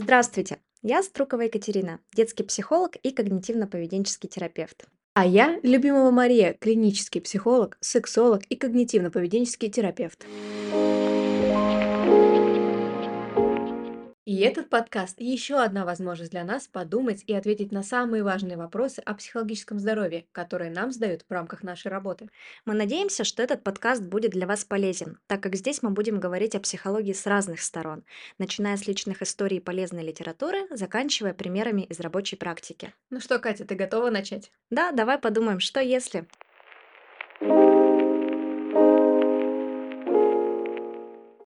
Здравствуйте, я Струкова Екатерина, детский психолог и когнитивно-поведенческий терапевт. А я Любимова Мария, клинический психолог, сексолог и когнитивно-поведенческий терапевт. И этот подкаст– еще одна возможность для нас подумать и ответить на самые важные вопросы о психологическом здоровье, которые нам задают в рамках нашей работы. Мы надеемся, что этот подкаст будет для вас полезен, так как здесь мы будем говорить о психологии с разных сторон, начиная с личных историй полезной литературы, заканчивая примерами из рабочей практики. Ну что, Катя, ты готова начать? Да, давай подумаем, что если...